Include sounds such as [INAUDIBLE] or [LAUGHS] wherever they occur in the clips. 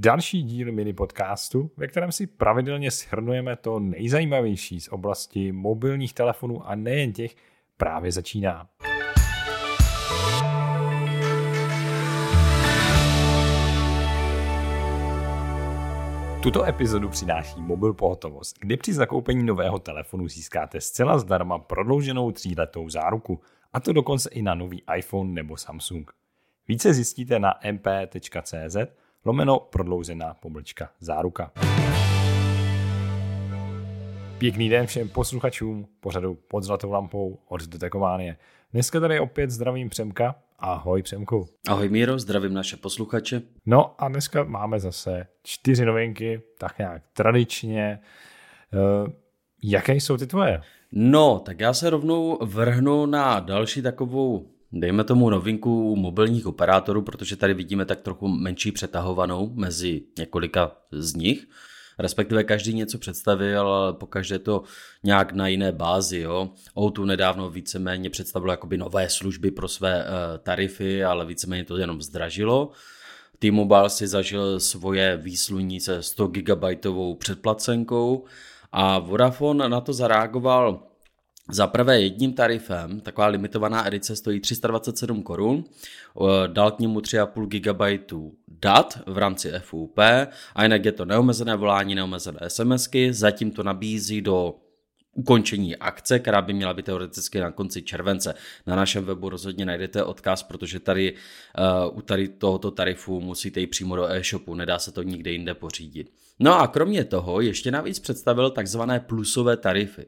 další díl mini podcastu, ve kterém si pravidelně shrnujeme to nejzajímavější z oblasti mobilních telefonů a nejen těch právě začíná. Tuto epizodu přináší Mobil Pohotovost, kdy při zakoupení nového telefonu získáte zcela zdarma prodlouženou tříletou záruku, a to dokonce i na nový iPhone nebo Samsung. Více zjistíte na mp.cz lomeno prodloužená pomlčka záruka. Pěkný den všem posluchačům pořadu pod zlatou lampou od Detekovánie. Dneska tady opět zdravím Přemka. Ahoj Přemku. Ahoj Míro, zdravím naše posluchače. No a dneska máme zase čtyři novinky, tak nějak tradičně. Uh, jaké jsou ty tvoje? No, tak já se rovnou vrhnu na další takovou dejme tomu novinku mobilních operátorů, protože tady vidíme tak trochu menší přetahovanou mezi několika z nich. Respektive každý něco představil, ale pokaždé to nějak na jiné bázi. Jo. O2 nedávno víceméně představilo jakoby nové služby pro své uh, tarify, ale víceméně to jenom zdražilo. T-Mobile si zažil svoje výsluní se 100 GB předplacenkou a Vodafone na to zareagoval za prvé jedním tarifem, taková limitovaná edice stojí 327 korun, dal k němu 3,5 GB dat v rámci FUP a jinak je to neomezené volání, neomezené SMSky, zatím to nabízí do ukončení akce, která by měla být teoreticky na konci července. Na našem webu rozhodně najdete odkaz, protože tady uh, u tady tohoto tarifu musíte jít přímo do e-shopu, nedá se to nikde jinde pořídit. No a kromě toho ještě navíc představil takzvané plusové tarify.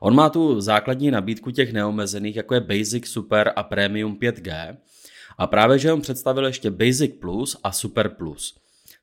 On má tu základní nabídku těch neomezených, jako je Basic, Super a Premium 5G. A právě, že on představil ještě Basic Plus a Super Plus.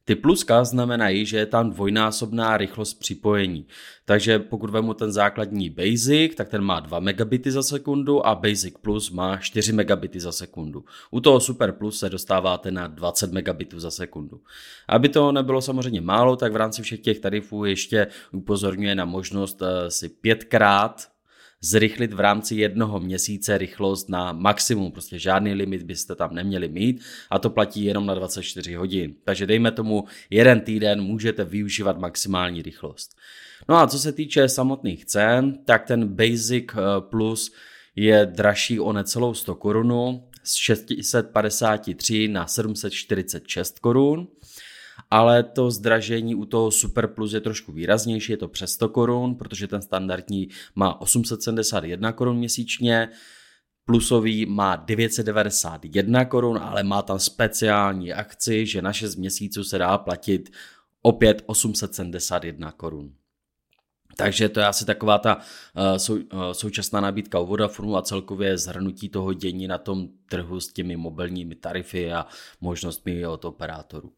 Ty pluska znamenají, že je tam dvojnásobná rychlost připojení. Takže pokud vemu ten základní Basic, tak ten má 2 megabity za sekundu a Basic Plus má 4 megabity za sekundu. U toho Super Plus se dostáváte na 20 megabitů za sekundu. Aby to nebylo samozřejmě málo, tak v rámci všech těch tarifů ještě upozorňuje na možnost eh, si pětkrát zrychlit v rámci jednoho měsíce rychlost na maximum, prostě žádný limit byste tam neměli mít a to platí jenom na 24 hodin. Takže dejme tomu jeden týden můžete využívat maximální rychlost. No a co se týče samotných cen, tak ten Basic eh, Plus je dražší o necelou 100 korunu z 653 na 746 korun ale to zdražení u toho Super Plus je trošku výraznější, je to přes 100 korun, protože ten standardní má 871 korun měsíčně, plusový má 991 korun, ale má tam speciální akci, že na 6 měsíců se dá platit opět 871 korun. Takže to je asi taková ta sou, uh, současná nabídka u Vodafonu a celkově zhrnutí toho dění na tom trhu s těmi mobilními tarify a možnostmi od operátorů.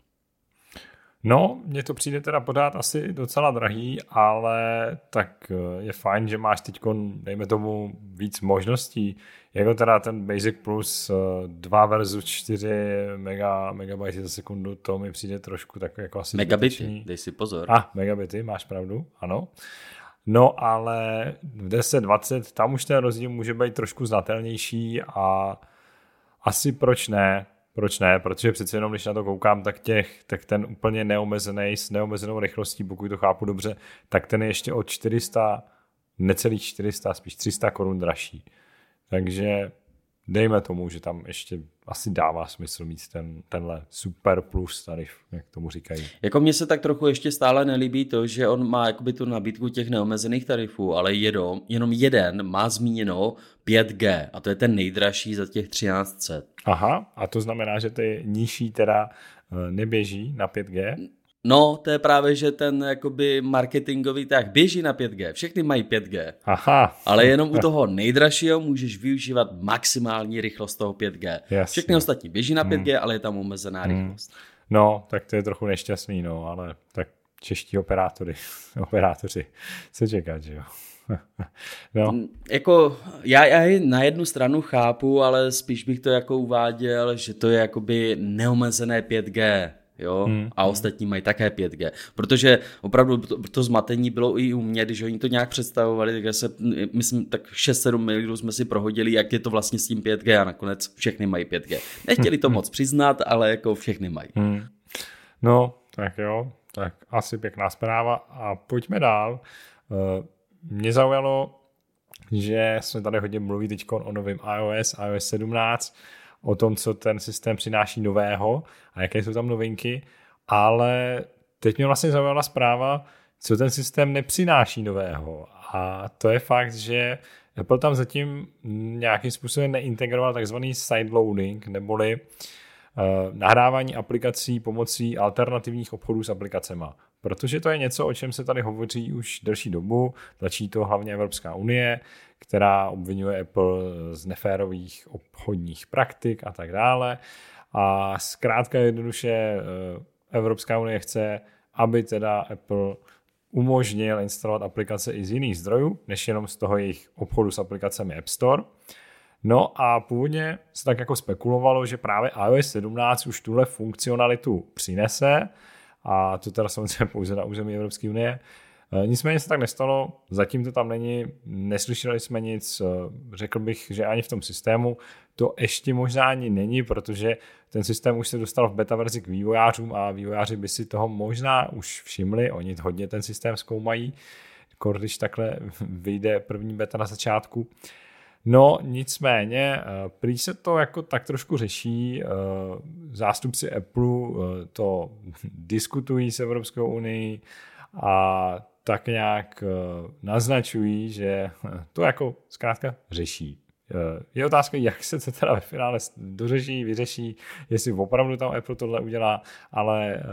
No, mně to přijde teda podat asi docela drahý, ale tak eh, je fajn, že máš teď, dejme tomu, víc možností. Jako teda ten Basic Plus 2 eh, versus 4 mega, megabajty za sekundu, to mi přijde trošku tak jako asi Megabity, zbytečný. dej si pozor. A, ah, megabity, máš pravdu, ano. No, ale v 10-20 tam už ten rozdíl může být trošku znatelnější a asi proč ne, proč ne? Protože přece jenom, když na to koukám, tak těch, tak ten úplně neomezený s neomezenou rychlostí, pokud to chápu dobře, tak ten je ještě o 400, necelých 400, spíš 300 korun dražší. Takže dejme tomu, že tam ještě asi dává smysl mít ten, tenhle super plus tarif, jak tomu říkají. Jako mně se tak trochu ještě stále nelíbí to, že on má jakoby tu nabídku těch neomezených tarifů, ale jenom, jenom jeden má zmíněno 5G a to je ten nejdražší za těch 1300. Aha, a to znamená, že ty nižší teda eh, neběží na 5G? No, to je právě, že ten jakoby marketingový tak běží na 5G. Všechny mají 5G. Aha. Ale jenom u toho nejdražšího můžeš využívat maximální rychlost toho 5G. Jasně. Všechny ostatní běží na 5G, hmm. ale je tam omezená hmm. rychlost. No, tak to je trochu nešťastný, no, ale tak čeští operátory, [LAUGHS] operátoři se čekat, že jo. No. Mm, jako, já, já na jednu stranu chápu, ale spíš bych to jako uváděl, že to je jakoby neomezené 5G jo, hmm. a ostatní mají také 5G. Protože opravdu to, to zmatení bylo i u mě, když oni to nějak představovali, tak se, myslím, tak 6-7 milionů jsme si prohodili, jak je to vlastně s tím 5G a nakonec všechny mají 5G. Nechtěli to hmm. moc přiznat, ale jako všechny mají. Hmm. No, tak jo, tak asi pěkná zpráva a pojďme dál. Eh, mě zaujalo, že jsme tady hodně mluví teď o novém iOS, iOS 17, o tom, co ten systém přináší nového a jaké jsou tam novinky, ale teď mě vlastně zaujala zpráva, co ten systém nepřináší nového. A to je fakt, že Apple tam zatím nějakým způsobem neintegroval takzvaný sideloading, neboli uh, nahrávání aplikací pomocí alternativních obchodů s aplikacemi. Protože to je něco, o čem se tady hovoří už delší dobu, tlačí to hlavně Evropská unie, která obvinuje Apple z neférových obchodních praktik a tak dále. A zkrátka jednoduše eh, Evropská unie chce, aby teda Apple umožnil instalovat aplikace i z jiných zdrojů, než jenom z toho jejich obchodu s aplikacemi App Store. No a původně se tak jako spekulovalo, že právě iOS 17 už tuhle funkcionalitu přinese, a to teda samozřejmě pouze na území Evropské unie. E, nicméně se tak nestalo, zatím to tam není, neslyšeli jsme nic, e, řekl bych, že ani v tom systému to ještě možná ani není, protože ten systém už se dostal v beta verzi k vývojářům a vývojáři by si toho možná už všimli, oni hodně ten systém zkoumají, když takhle [LAUGHS] vyjde první beta na začátku. No nicméně, eh, prý se to jako tak trošku řeší, eh, zástupci Apple eh, to [LAUGHS] diskutují s Evropskou unii a tak nějak naznačují, že [LAUGHS] to jako zkrátka řeší. Je otázka, jak se to teda ve finále dořeší, vyřeší, jestli opravdu tam Apple tohle udělá, ale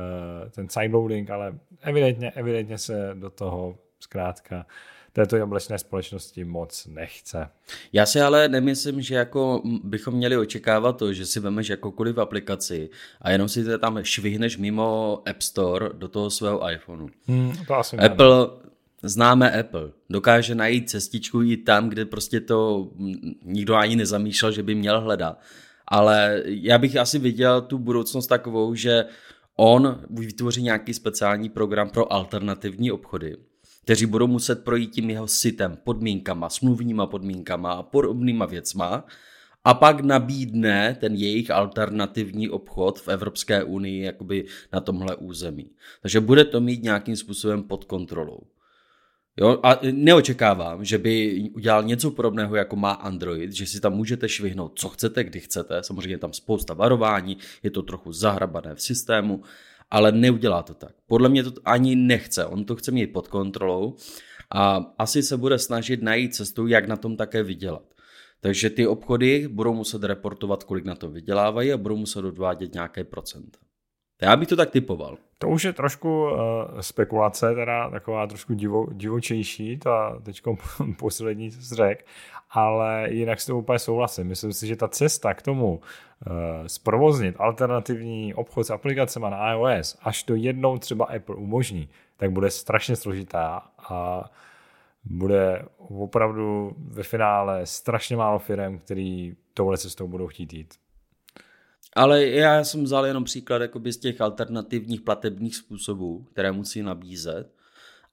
ten sideloading, ale evidentně, evidentně se do toho zkrátka této jablečné společnosti moc nechce. Já si ale nemyslím, že jako bychom měli očekávat to, že si vemeš jakoukoliv aplikaci a jenom si to tam švihneš mimo App Store do toho svého iPhoneu. Hmm, to asi Apple, ne. známe Apple, dokáže najít cestičku i tam, kde prostě to nikdo ani nezamýšlel, že by měl hledat. Ale já bych asi viděl tu budoucnost takovou, že on vytvoří nějaký speciální program pro alternativní obchody, kteří budou muset projít tím jeho sitem, podmínkama, smluvníma podmínkama a podobnýma věcma a pak nabídne ten jejich alternativní obchod v Evropské unii jakoby na tomhle území. Takže bude to mít nějakým způsobem pod kontrolou. Jo? A neočekávám, že by udělal něco podobného, jako má Android, že si tam můžete švihnout, co chcete, kdy chcete. Samozřejmě tam spousta varování, je to trochu zahrabané v systému, ale neudělá to tak. Podle mě to ani nechce, on to chce mít pod kontrolou a asi se bude snažit najít cestu, jak na tom také vydělat. Takže ty obchody budou muset reportovat, kolik na to vydělávají a budou muset odvádět nějaké procenta. Já bych to tak typoval. To už je trošku uh, spekulace, teda taková trošku divo, divočejší, ta teď [LAUGHS] poslední řek, ale jinak s tím úplně souhlasím. Myslím si, že ta cesta k tomu uh, zprovoznit alternativní obchod s aplikacemi na iOS, až to jednou třeba Apple umožní, tak bude strašně složitá a bude opravdu ve finále strašně málo firm, který touhle cestou budou chtít jít. Ale já jsem vzal jenom příklad jakoby z těch alternativních platebních způsobů, které musí nabízet.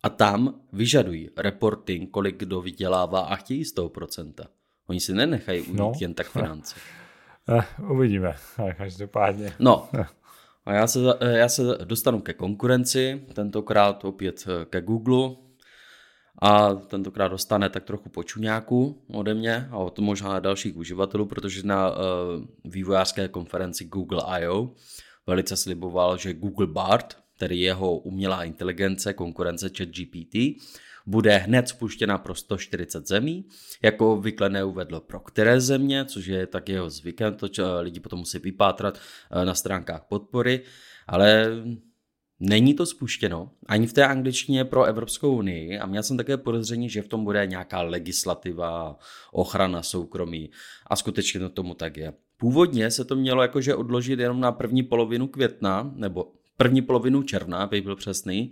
A tam vyžadují reporting, kolik kdo vydělává a chtějí z toho procenta. Oni si nenechají ujít no. jen tak finance. [LAUGHS] Eh, uvidíme, [LAUGHS] každopádně. No, [LAUGHS] a já se, já se dostanu ke konkurenci, tentokrát opět ke Google a tentokrát dostane tak trochu počuňáku ode mě a od možná dalších uživatelů, protože na uh, vývojářské konferenci Google I.O. velice sliboval, že Google Bard, tedy jeho umělá inteligence, konkurence ChatGPT, bude hned spuštěna pro 140 zemí. Jako obvykle neuvedlo pro které země, což je tak jeho zvykem, to lidi potom musí vypátrat eh, na stránkách podpory, ale Není to spuštěno ani v té angličtině pro Evropskou unii a měl jsem také podezření, že v tom bude nějaká legislativa, ochrana soukromí a skutečně to tomu tak je. Původně se to mělo jakože odložit jenom na první polovinu května, nebo první polovinu června, aby byl přesný,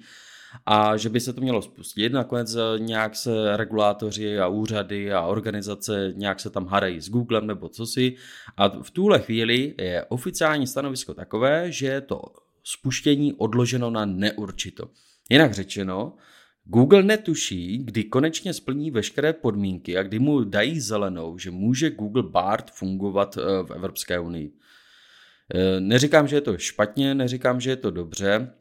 a že by se to mělo spustit. Nakonec nějak se regulátoři a úřady a organizace nějak se tam harají s Googlem nebo co si. A v tuhle chvíli je oficiální stanovisko takové, že to spuštění odloženo na neurčito. Jinak řečeno, Google netuší, kdy konečně splní veškeré podmínky a kdy mu dají zelenou, že může Google Bard fungovat eh, v Evropské unii. Eh, neříkám, že je to špatně, neříkám, že je to dobře,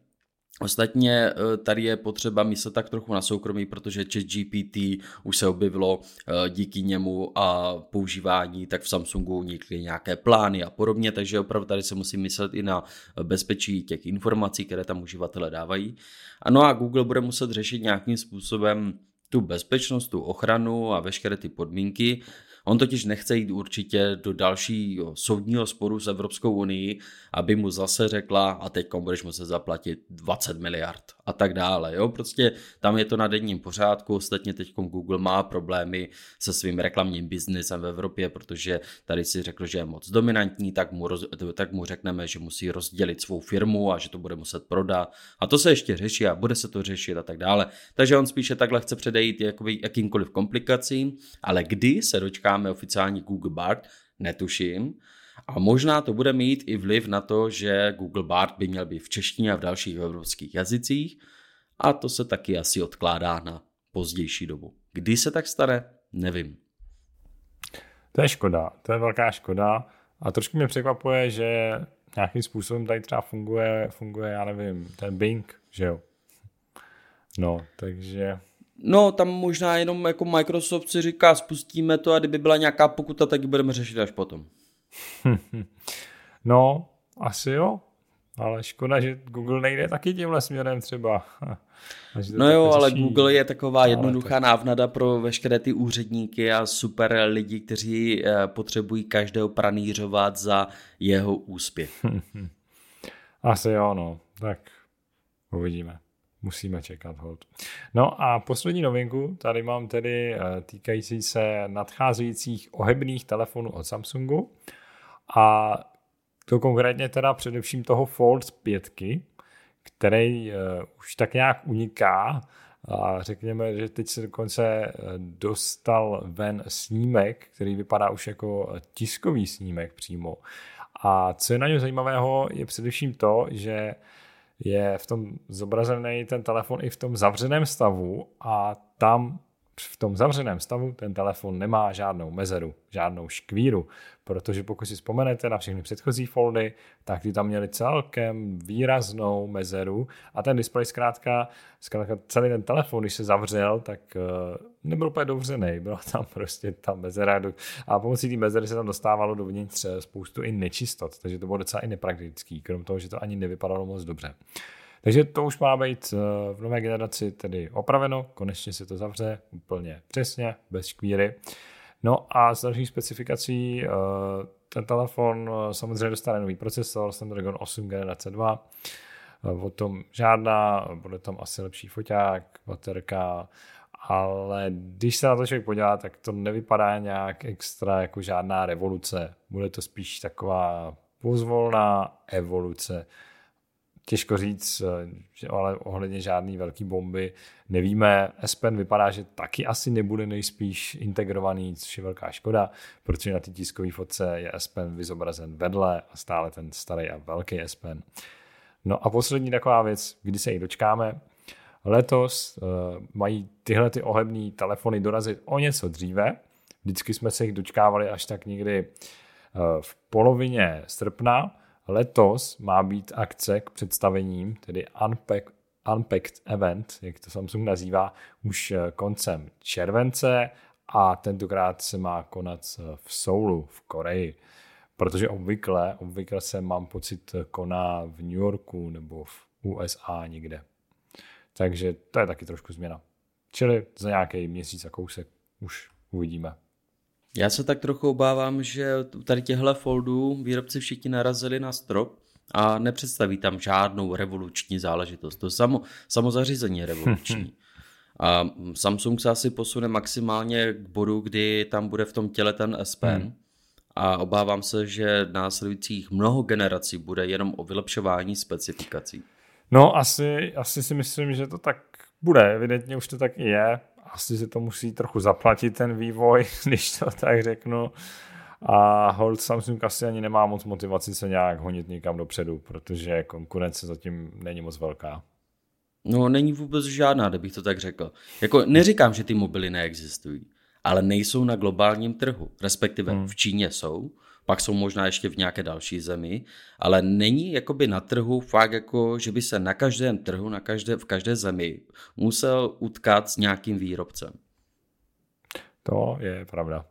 Ostatně eh, tady je potřeba myslet tak trochu na soukromí, protože chat GPT už se objevilo eh, díky němu a používání, tak v Samsungu unikly nějaké plány a podobně, takže opravdu tady se musí myslet i na bezpečí těch informací, které tam uživatelé dávají. Ano a Google bude muset řešit nějakým způsobem tu bezpečnost, tu ochranu a veškeré ty podmínky, On totiž nechce jít určitě do dalšího soudního sporu s Evropskou unii, aby mu zase řekla a teď budeš muset zaplatit 20 miliard a tak dále. Jo? Prostě tam je to na denním pořádku, ostatně teď Google má problémy se svým reklamním biznesem v Evropě, protože tady si řekl, že je moc dominantní, tak mu, roz, tak mu řekneme, že musí rozdělit svou firmu a že to bude muset prodat. A to se ještě řeší a bude se to řešit a tak dále. Takže on spíše takhle chce předejít jakýmkoliv komplikacím, ale kdy se dočkáme oficiální Google Bard, netuším. A možná to bude mít i vliv na to, že Google Bard by měl být v češtině a v dalších evropských jazycích a to se taky asi odkládá na pozdější dobu. Kdy se tak stane, nevím. To je škoda, to je velká škoda a trošku mě překvapuje, že nějakým způsobem tady třeba funguje, funguje, já nevím, ten Bing, že jo. No, takže... No, tam možná jenom jako Microsoft si říká, spustíme to a kdyby byla nějaká pokuta, tak ji budeme řešit až potom. [LAUGHS] no, asi jo, ale škoda, že Google nejde taky tímhle směrem třeba. [LAUGHS] No jo, ale Google je taková jednoduchá to... návnada pro veškeré ty úředníky a super lidi, kteří eh, potřebují každého pranířovat za jeho úspěch. [LAUGHS] Asi jo, no. Tak uvidíme. Musíme čekat hold. No a poslední novinku, tady mám tedy eh, týkající se nadcházejících ohebných telefonů od Samsungu. A to konkrétně teda především toho Fold 5, který uh, už tak nějak uniká. A řekněme, že teď se dokonce eh, dostal ven snímek, který vypadá už jako tiskový snímek přímo. A co je na něm zajímavého, je především to, že je v tom zobrazený ten telefon i v tom zavřeném stavu a tam v tom zavřeném stavu ten telefon nemá žádnou mezeru, žádnou škvíru, protože pokud si vzpomenete na všechny předchozí foldy, tak ty tam měly celkem výraznou mezeru a ten displej zkrátka, zkrátka celý ten telefon, když se zavřel, tak uh, nebyl úplně dovřený, byla tam [LAUGHS] prostě ta mezera a pomocí té mezery se tam dostávalo dovnitř spoustu i nečistot, takže to bylo docela i nepraktický, krom toho, že to ani nevypadalo moc dobře. Takže to už má být eh, v nové generaci tedy opraveno, konečně se to zavře úplně přesně, bez škvíry. No a z dalších specifikací eh, ten telefon eh, samozřejmě dostane nový procesor Snapdragon 8 generace 2, o tom žádná, bude tam asi lepší foťák, baterka, ale když se na to člověk podívá, tak to nevypadá nějak extra jako žádná revoluce. Bude to spíš taková pozvolná evoluce těžko říct, eh, že ale ohledně žádný velký bomby nevíme. S Pen vypadá, že taky asi nebude nejspíš integrovaný, což je velká škoda, protože na té tiskové fotce je S Pen vyzobrazen vedle a stále ten starý a velký S Pen. No a poslední taková věc, kdy se jich dočkáme. Letos uh, mají tyhle ty ohebné telefony dorazit o něco dříve. Vždycky jsme se jich dočkávali až tak někdy uh, v polovině srpna, Letos má být akce k představením, tedy Unpack, Unpacked Event, jak to Samsung nazývá, už eh, koncem července a tentokrát se má konat eh, v Soulu v Koreji. Protože obvykle, obvykle se mám pocit koná v New Yorku nebo v USA někde. Takže to je taky trošku změna. Čili za nějaký měsíc a kousek už uvidíme. Já se tak trochu obávám, že tady těchto foldů výrobci všichni narazili na strop a nepředstaví tam žádnou revoluční záležitost. To samo, samo zařízení je revoluční. [LAUGHS] A Samsung se asi posune maximálně k bodu, kdy tam bude v tom těle ten S Pen. Hmm. A obávám se, že následujících mnoho generací bude jenom o vylepšování specifikací. No, asi, asi si myslím, že to tak bude. Evidentně už to tak i je asi si to musí trochu zaplatit ten vývoj, [LAUGHS] když to tak řeknu. A hold Samsung asi ani nemá moc motivaci se nějak honit někam dopředu, protože konkurence zatím není moc velká. No, není vůbec žádná, kdybych to tak řekl. Jako neříkám, že ty mobily neexistují, ale nejsou na globálním trhu. Respektive hmm. v Číně jsou, pak jsou možná ještě v nějaké další zemi, ale není jakoby na trhu fakt jako, že by se na každém trhu, na každé, v každé zemi musel utkat s nějakým výrobcem. To je pravda.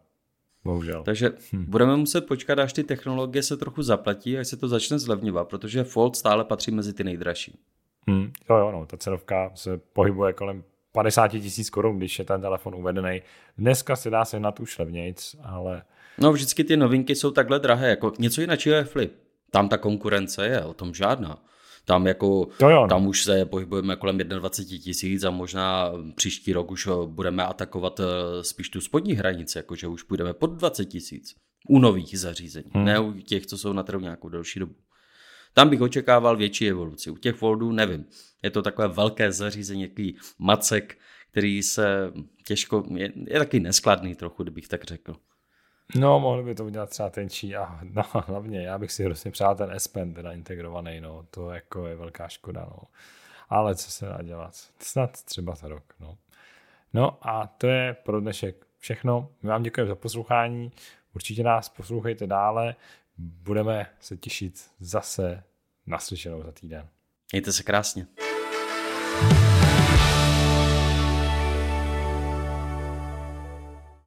Bohužel. Takže hm. budeme muset počkat, až ty technologie se trochu zaplatí, až se to začne zlevňovat, protože Fold stále patří mezi ty nejdražší. Hmm, jo, jo, no, ta cenovka se pohybuje kolem 50 tisíc korun, když je ten telefon uvedený. Dneska se dá sehnat už levnějc, ale... No vždycky ty novinky jsou takhle drahé, jako něco jiného je Flip. Tam ta konkurence je, o tom žádná. Tam, jako, to jo, no. tam už se pohybujeme kolem 21 tisíc a možná příští rok už budeme atakovat eh, spíš tu spodní hranici, jakože už půjdeme pod 20 tisíc. U nových zařízení, hmm. ne u těch, co jsou na trhu nějakou delší dobu. Tam bych očekával větší evoluci. U těch foldů nevím. Je to takové velké zařízení, jaký macek, který se těžko, je, je taky neskladný trochu, kdybych tak řekl. No, mohli by to udělat třeba tenčí a [LAUGHS] no, hlavně já bych si hrozně přál ten S Pen teda integrovaný, no, to jako je velká škoda, no. Ale co se dá dělat? Snad třeba za rok, no. No a to je pro dnešek všechno. My vám děkujeme za poslouchání. Určitě nás poslouchejte dále. Budeme se těšit zase naslyšenou za týden. Mějte se krásně.